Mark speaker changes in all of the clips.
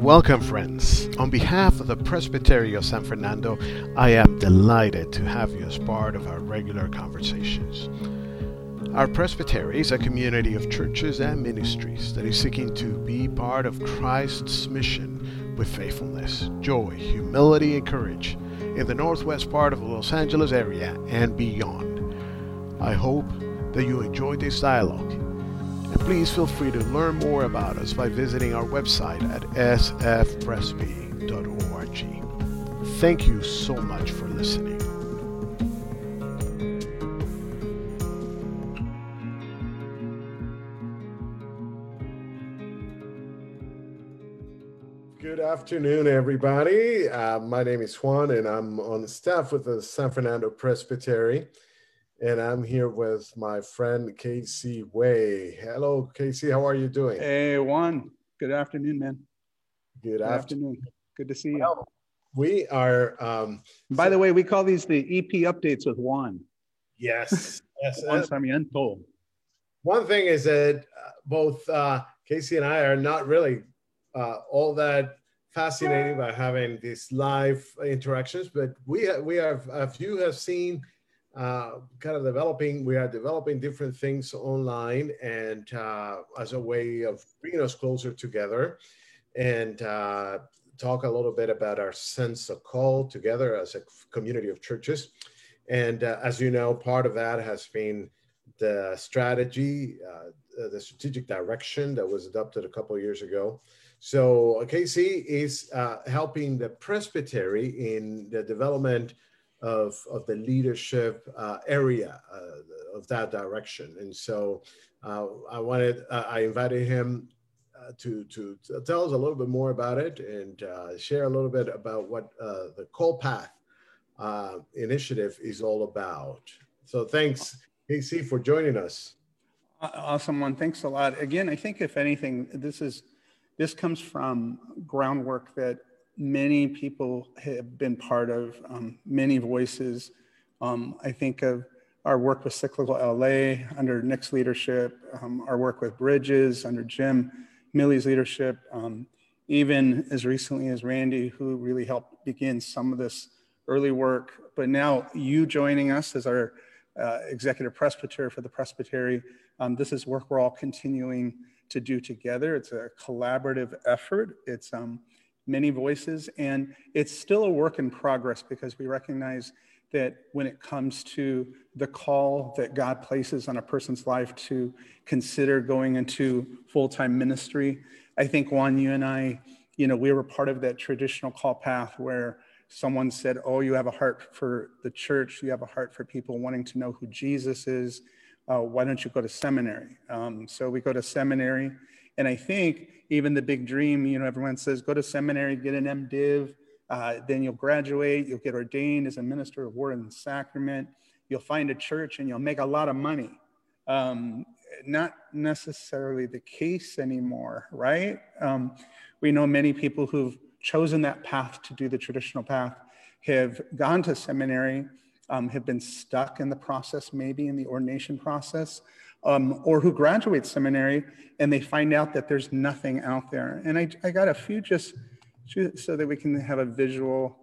Speaker 1: Welcome, friends. On behalf of the Presbytery of San Fernando, I am delighted to have you as part of our regular conversations. Our presbytery is a community of churches and ministries that is seeking to be part of Christ's mission with faithfulness, joy, humility, and courage in the northwest part of the Los Angeles area and beyond. I hope that you enjoy this dialogue. Please feel free to learn more about us by visiting our website at sfpresby.org. Thank you so much for listening. Good afternoon, everybody. Uh, my name is Juan, and I'm on staff with the San Fernando Presbytery and I'm here with my friend K.C. Wahe. Hello, Casey. How are you doing?
Speaker 2: Hey, Juan. Good afternoon, man.
Speaker 1: Good, Good afternoon. afternoon.
Speaker 2: Good to see you. Well,
Speaker 1: we are. Um,
Speaker 2: By so, the way, we call these the EP updates with Juan.
Speaker 1: Yes. yes.
Speaker 2: Juan Sarmiento.
Speaker 1: One thing is that uh, both uh, K.C. and I are not really uh, all that fascinated by having these live interactions, but we have, we have a few have seen uh, kind of developing, we are developing different things online and uh, as a way of bringing us closer together and uh, talk a little bit about our sense of call together as a community of churches. And uh, as you know, part of that has been the strategy, uh, the strategic direction that was adopted a couple years ago. So K.C. is uh, helping the presbytery in the development of, of the leadership uh, area uh, of that direction. And so uh, I wanted, uh, I invited him uh, to, to, to, tell us a little bit more about it and uh, share a little bit about what the Call Path initiative is all about. So thanks, K.C., for joining us.
Speaker 2: Awesome Juan. Thanks a lot. Again, I think if anything, this is this comes from groundwork that many people have been part of, um, many voices. Um, I think of our work with Cyclical LA under Nick's leadership, um, our work with Bridges under Jim Millie's leadership, um, even as recently as Randy, who really helped begin some of this early work. But now you joining us as our uh, executive presbyter for the presbytery, um, this is work we're all continuing to do together. It's a collaborative effort. It's um, many voices, and it's still a work in progress because we recognize that when it comes to the call that God places on a person's life to consider going into full time ministry, I think Juan, you and I, you know, we were part of that traditional call path where someone said, Oh, you have a heart for the church, you have a heart for people wanting to know who Jesus is. Uh, why don't you go to seminary? Um, so we go to seminary, and I think even the big dream, you know, everyone says go to seminary, get an MDiv, uh, then you'll graduate, you'll get ordained as a minister of word and sacrament, you'll find a church and you'll make a lot of money. Um, not necessarily the case anymore, right? Um, we know many people who've chosen that path to do the traditional path have gone to seminary, um, have been stuck in the process, maybe in the ordination process, um, or who graduate seminary and they find out that there's nothing out there. And I, I got a few just so that we can have a visual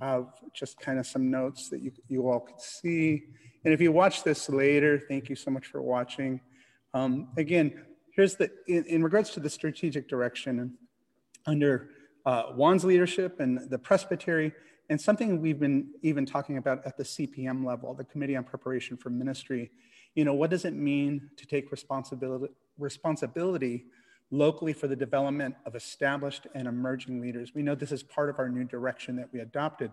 Speaker 2: of just kind of some notes that you, you all could see. And if you watch this later, thank you so much for watching. Um, again, here's the, in, in, regards to the strategic direction under uh, Juan's leadership and the presbytery, and something we've been even talking about at the CPM level, the Committee on Preparation for Ministry, you know, what does it mean to take responsibility, responsibility locally for the development of established and emerging leaders? We know this is part of our new direction that we adopted.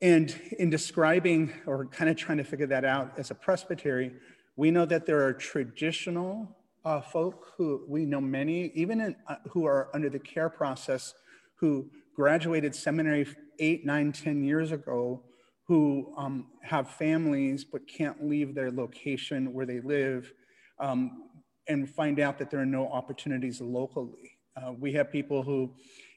Speaker 2: And in describing or kind of trying to figure that out as a presbytery, we know that there are traditional uh, folk who we know many, even in, uh, who are under the care process, who graduated seminary eight, nine, ten years ago, who um, have families but can't leave their location where they live um, and find out that there are no opportunities locally. Uh, we have people who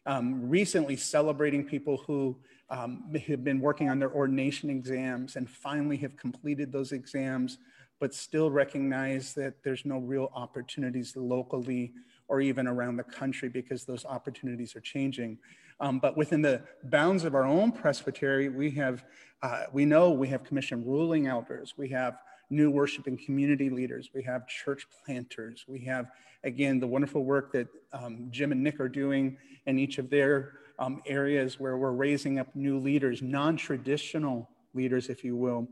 Speaker 2: um, recently celebrating people who um, have been working on their ordination exams and finally have completed those exams, but still recognize that there's no real opportunities locally or even around the country because those opportunities are changing. Um, but within the bounds of our own presbytery, we have, uh, we know we have commissioned ruling elders, we have new worship and community leaders, we have church planters, we have, again, the wonderful work that um, Jim and Nick are doing in each of their um, areas where we're raising up new leaders, non traditional leaders, if you will.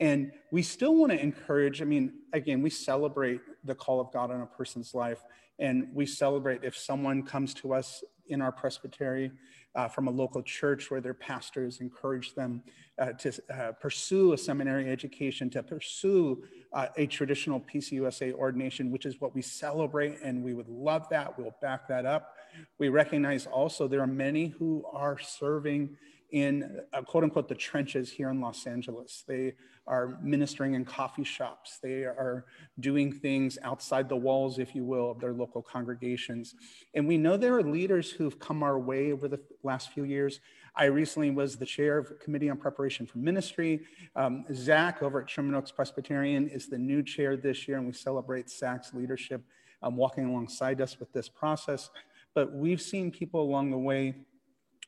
Speaker 2: And we still want to encourage, I mean, again, we celebrate the call of God on a person's life. And we celebrate if someone comes to us in our presbytery uh, from a local church where their pastors encourage them uh, to uh, pursue a seminary education, to pursue uh, a traditional PCUSA ordination, which is what we celebrate, and we would love that. We'll back that up. We recognize also there are many who are serving in uh, quote unquote the trenches here in Los Angeles. They are ministering in coffee shops. They are doing things outside the walls, if you will, of their local congregations. And we know there are leaders who've come our way over the last few years. I recently was the chair of committee on preparation for ministry. Um, Zach over at Sherman Oaks Presbyterian is the new chair this year, and we celebrate Zach's leadership um, walking alongside us with this process. But we've seen people along the way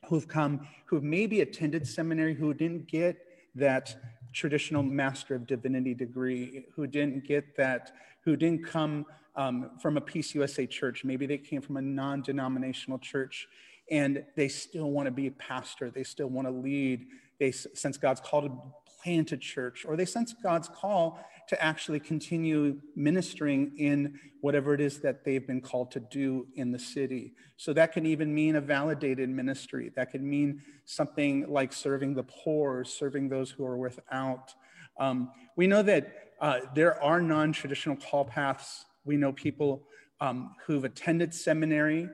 Speaker 2: who've come, who've maybe attended seminary, who didn't get that traditional Master of Divinity degree, who didn't get that, who didn't come um, from a PCUSA church. Maybe they came from a non denominational church and they still want to be a pastor. They still want to lead. They sense God's call to plant a church, or they sense God's call to actually continue ministering in whatever it is that they've been called to do in the city. So that can even mean a validated ministry. That could mean something like serving the poor, serving those who are without. Um, we know that uh, there are non traditional call paths. We know people um, who've attended seminary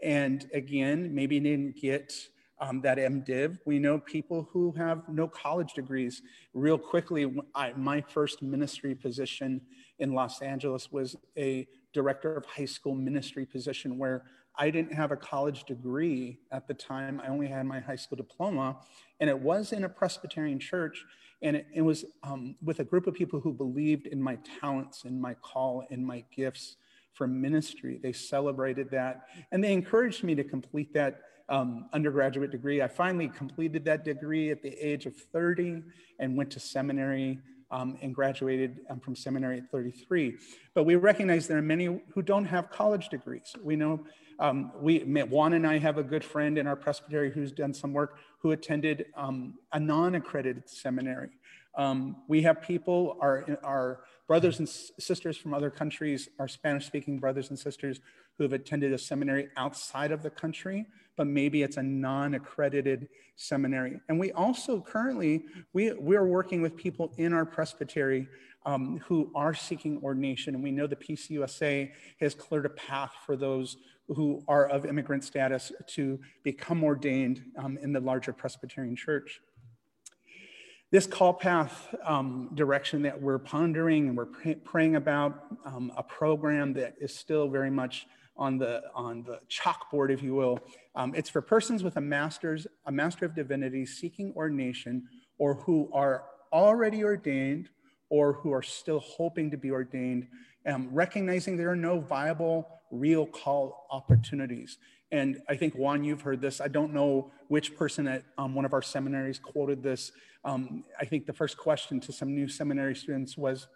Speaker 2: and again, maybe didn't get um, that MDiv. We know people who have no college degrees. Real quickly, I, my first ministry position in Los Angeles was a director of high school ministry position where I didn't have a college degree at the time. I only had my high school diploma, and it was in a Presbyterian church. And it, it was um, with a group of people who believed in my talents, in my call, in my gifts for ministry. They celebrated that, and they encouraged me to complete that um, undergraduate degree. I finally completed that degree at the age of 30 and went to seminary um, and graduated um, from seminary at 33. But we recognize there are many who don't have college degrees. We know um, we, Juan and I have a good friend in our presbytery who's done some work who attended um, a non-accredited seminary. Um, we have people, our, our brothers and sisters from other countries, our Spanish speaking brothers and sisters who have attended a seminary outside of the country, but maybe it's a non-accredited seminary. And we also currently, we, we're working with people in our presbytery um, who are seeking ordination. And we know the PCUSA has cleared a path for those who are of immigrant status to become ordained um, in the larger Presbyterian church. This call path um, direction that we're pondering and we're pray praying about, um, a program that is still very much on the, on the chalkboard, if you will. Um, it's for persons with a master's, a master of divinity seeking ordination or who are already ordained or who are still hoping to be ordained, um, recognizing there are no viable, real call opportunities. And I think, Juan, you've heard this. I don't know which person at um, one of our seminaries quoted this. Um, I think the first question to some new seminary students was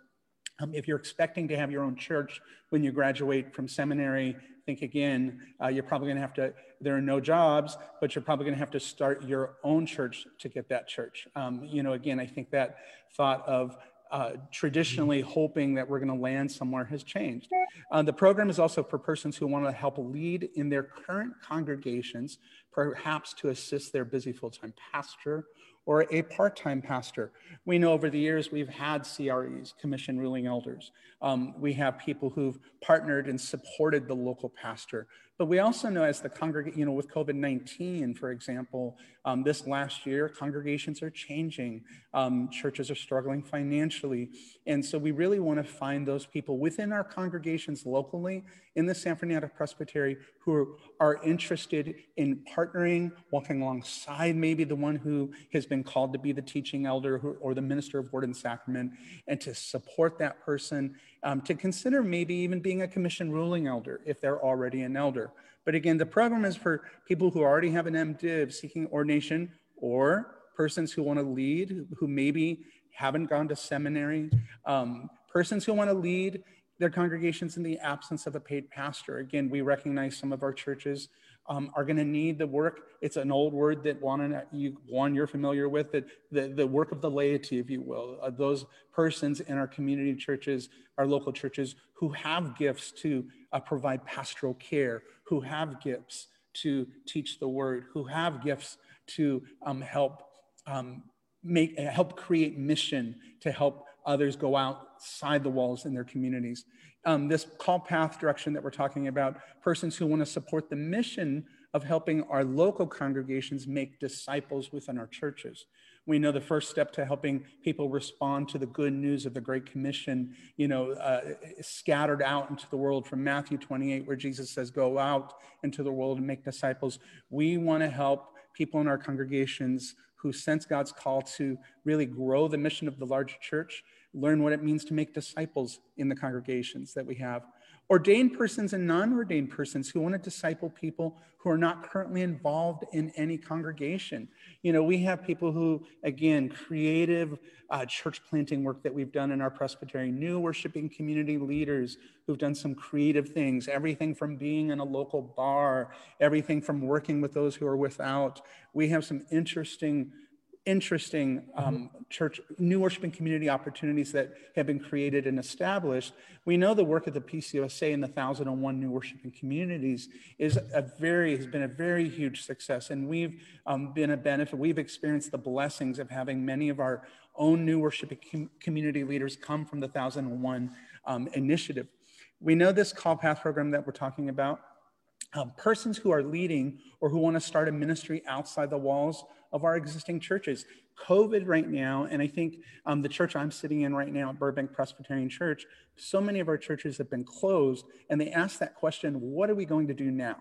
Speaker 2: um, if you're expecting to have your own church when you graduate from seminary, think again, uh, you're probably going to have to, there are no jobs, but you're probably going to have to start your own church to get that church. Um, you know, again, I think that thought of uh, traditionally hoping that we're going to land somewhere has changed. Uh, the program is also for persons who want to help lead in their current congregations, perhaps to assist their busy full time pastor or a part time pastor. We know over the years we've had CREs, Commission Ruling Elders. Um, we have people who've partnered and supported the local pastor. But we also know as the congregation, you know, with COVID 19, for example, um, this last year, congregations are changing, um, churches are struggling financially. And so we really want to find those people within our congregations locally in the San Fernando Presbytery who are interested in partnering, walking alongside maybe the one who has been called to be the teaching elder or the minister of word and sacrament, and to support that person, um, to consider maybe even being a commission ruling elder if they're already an elder. But again, the program is for people who already have an MDiv seeking ordination or persons who want to lead, who maybe haven't gone to seminary, um, persons who want to lead their congregations in the absence of a paid pastor. Again, we recognize some of our churches um, are going to need the work. It's an old word that Juan, you, Juan you're familiar with, that the, the work of the laity, if you will, uh, those persons in our community churches, our local churches, who have gifts to uh, provide pastoral care, who have gifts to teach the word, who have gifts to um, help um, make help create mission to help others go outside the walls in their communities um, this call path direction that we're talking about, persons who want to support the mission of helping our local congregations make disciples within our churches. We know the first step to helping people respond to the good news of the Great Commission, you know, uh, scattered out into the world from Matthew 28, where Jesus says, Go out into the world and make disciples. We want to help people in our congregations who sense God's call to really grow the mission of the large church learn what it means to make disciples in the congregations that we have. Ordained persons and non ordained persons who want to disciple people who are not currently involved in any congregation. You know, we have people who, again, creative uh, church planting work that we've done in our presbytery, new worshiping community leaders who've done some creative things, everything from being in a local bar, everything from working with those who are without. We have some interesting interesting um, church, new worshiping community opportunities that have been created and established. We know the work of the PCUSA and the 1001 new worshiping communities is a very, has been a very huge success. And we've um, been a benefit. We've experienced the blessings of having many of our own new worshiping com- community leaders come from the 1001 um, initiative. We know this call path program that we're talking about. Um, persons who are leading or who want to start a ministry outside the walls of our existing churches. COVID right now, and I think um, the church I'm sitting in right now Burbank Presbyterian Church, so many of our churches have been closed, and they ask that question what are we going to do now?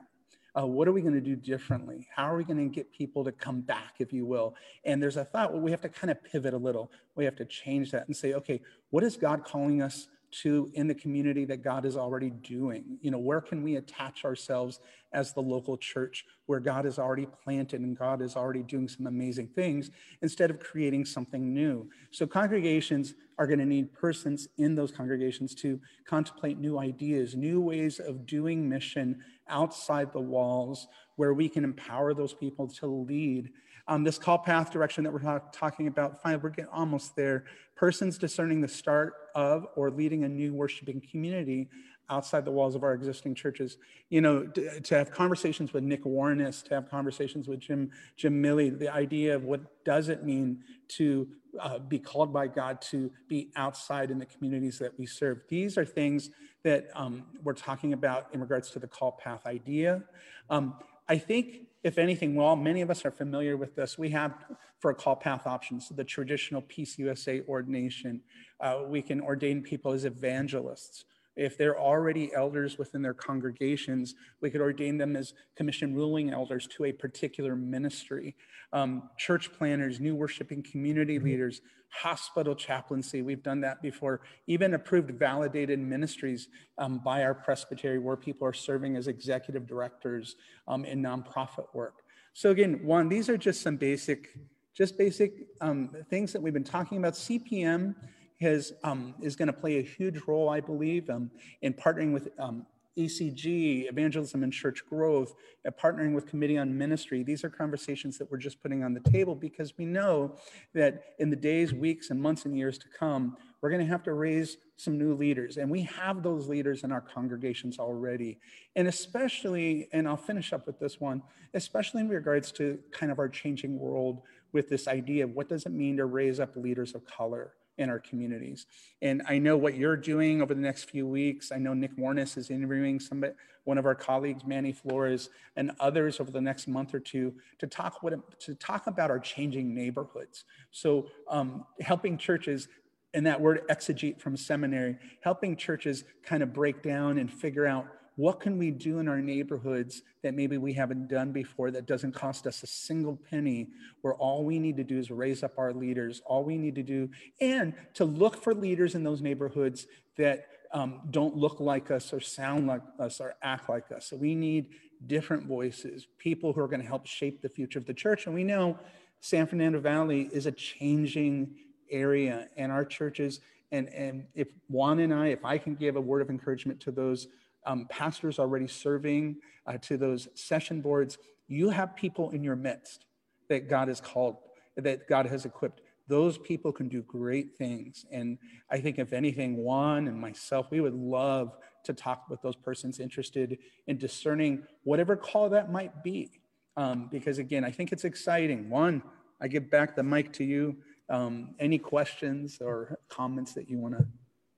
Speaker 2: Uh, what are we going to do differently? How are we going to get people to come back, if you will? And there's a thought, well, we have to kind of pivot a little. We have to change that and say, okay, what is God calling us to in the community that God is already doing? You know, where can we attach ourselves as the local church where God is already planted and God is already doing some amazing things instead of creating something new? So congregations are going to need persons in those congregations to contemplate new ideas, new ways of doing mission outside the walls where we can empower those people to lead um, this call path direction that we're talk talking about, fine, we're getting almost there. Persons discerning the start of or leading a new worshiping community outside the walls of our existing churches. You know, to, to have conversations with Nick Warnes, to have conversations with Jim Jim Milley, the idea of what does it mean to uh, be called by God to be outside in the communities that we serve. These are things that um, we're talking about in regards to the call path idea. Um, I think if anything, well, many of us are familiar with this. We have for a call path options, the traditional PCUSA ordination. Uh, we can ordain people as evangelists. If they're already elders within their congregations, we could ordain them as commission ruling elders to a particular ministry. Um, church planters, new worshiping community mm-hmm. leaders, hospital chaplaincy, we've done that before. Even approved validated ministries um, by our presbytery where people are serving as executive directors um, in nonprofit work. So again, Juan, these are just some basic, just basic um, things that we've been talking about. CPM has, um, is going to play a huge role, I believe, um, in partnering with um, ECG, evangelism and church growth, uh, partnering with Committee on Ministry. These are conversations that we're just putting on the table because we know that in the days, weeks, and months and years to come, we're going to have to raise some new leaders. And we have those leaders in our congregations already. And especially, and I'll finish up with this one, especially in regards to kind of our changing world with this idea of what does it mean to raise up leaders of color? In our communities. And I know what you're doing over the next few weeks. I know Nick Warnes is interviewing some one of our colleagues, Manny Flores, and others over the next month or two to talk what to talk about our changing neighborhoods. So um, helping churches and that word exegete from seminary, helping churches kind of break down and figure out what can we do in our neighborhoods that maybe we haven't done before that doesn't cost us a single penny, where all we need to do is raise up our leaders, all we need to do, and to look for leaders in those neighborhoods that um, don't look like us or sound like us or act like us. So we need different voices, people who are going to help shape the future of the church. And we know San Fernando Valley is a changing area, and our churches. And, and if Juan and I, if I can give a word of encouragement to those um, pastors already serving, uh, to those session boards, you have people in your midst that God has called, that God has equipped. Those people can do great things. And I think, if anything, Juan and myself, we would love to talk with those persons interested in discerning whatever call that might be. Um, because again, I think it's exciting. Juan, I give back the mic to you. Um, any questions or comments that you want to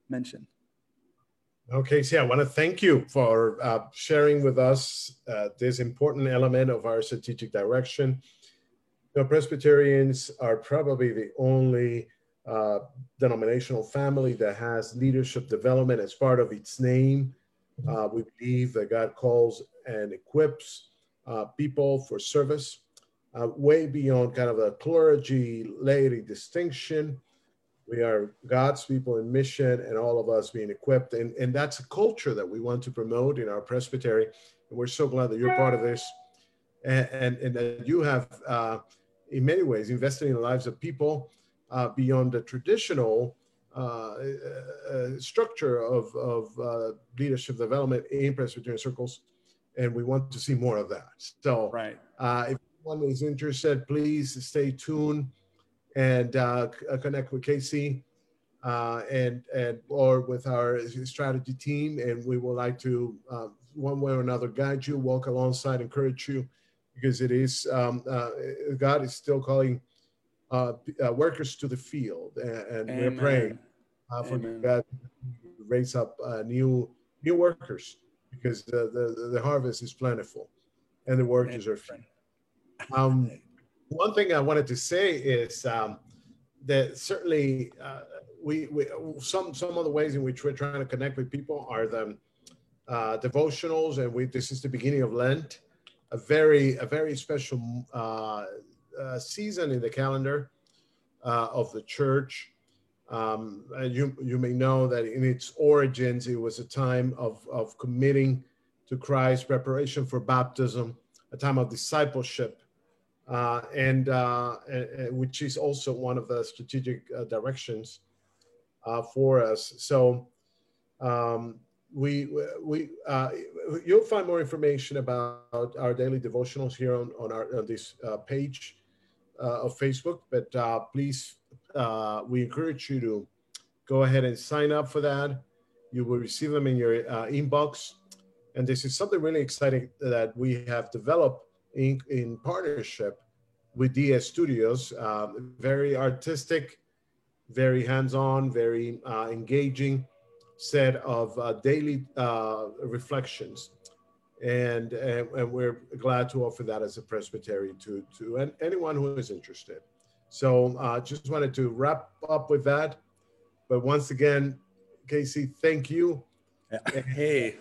Speaker 2: mention?
Speaker 1: Okay, so I want to thank you for uh, sharing with us uh, this important element of our strategic direction. Know, Presbyterians are probably the only uh, denominational family that has leadership development as part of its name. Uh, we believe that God calls and equips uh, people for service uh, way beyond kind of a clergy laity distinction. We are God's people in mission, and all of us being equipped. And, and that's a culture that we want to promote in our presbytery. And we're so glad that you're part of this and, and, and that you have, uh, in many ways, invested in the lives of people uh, beyond the traditional uh, uh structure of, of uh, leadership development in Presbyterian circles. And we want to see more of that. So,
Speaker 2: right.
Speaker 1: Uh, if anyone is interested, please stay tuned and uh, uh, connect with K.C. uh, and and or with our strategy team, and we would like to uh, one way or another guide you, walk alongside, encourage you, because it is um, uh, God is still calling uh, workers to the field, and, and we're praying for Amen. God to raise up new new workers because the, the the harvest is plentiful, and the workers Amen. are few. Um, one thing I wanted to say is um, that certainly uh, we, we some some of the ways in which we're trying to connect with people are the uh, devotionals, and we this is the beginning of Lent, a very a very special uh, uh season in the calendar uh, of the church. Um, and you you may know that in its origins, it was a time of of committing to Christ, preparation for baptism, a time of discipleship and, uh, and, which is also one of the strategic uh, directions uh, for us. So um, we we uh, you'll find more information about our daily devotionals here on on our on this uh, page of Facebook. But please, we encourage you to go ahead and sign up for that. You will receive them in your inbox. And this is something really exciting that we have developed in, in partnership with DS Studios. Uh, very artistic, very hands-on, very uh, engaging set of uh, daily uh, reflections. And, and, and, we're glad to offer that as a presbytery to, to anyone who is interested. So uh, just wanted to wrap up with that. But once again, K.C., thank you.
Speaker 2: Hey,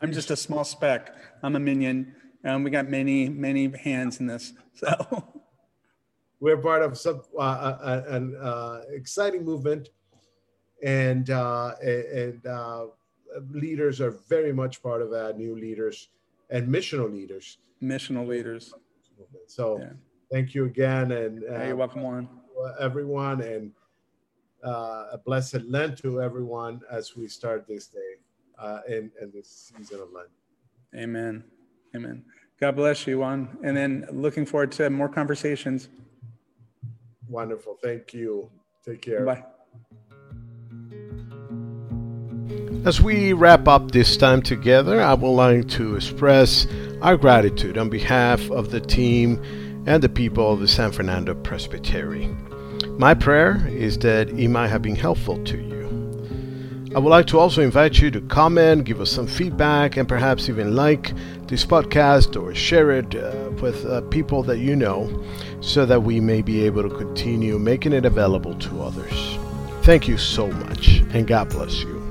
Speaker 2: I'm just a small speck. I'm a minion. Um, we got many, many hands in this. So
Speaker 1: we're part of some uh, uh, uh an uh, exciting movement, and uh, and uh, leaders are very much part of that. New leaders and missional leaders.
Speaker 2: Missional leaders.
Speaker 1: So yeah. thank you again, and
Speaker 2: hey, you're welcome on
Speaker 1: everyone, and a blessed Lent to everyone as we start this day in in this season of Lent.
Speaker 2: Amen. Amen. God bless you, Juan. And then looking forward to more conversations.
Speaker 1: Wonderful. Thank you. Take care.
Speaker 2: Bye.
Speaker 1: As we wrap up this time together, I would like to express our gratitude on behalf of the team and the people of the San Fernando Presbytery. My prayer is that it might have been helpful to you. I would like to also invite you to comment, give us some feedback, and perhaps even like this podcast or share it uh, with uh, people that you know so that we may be able to continue making it available to others. Thank you so much, and God bless you.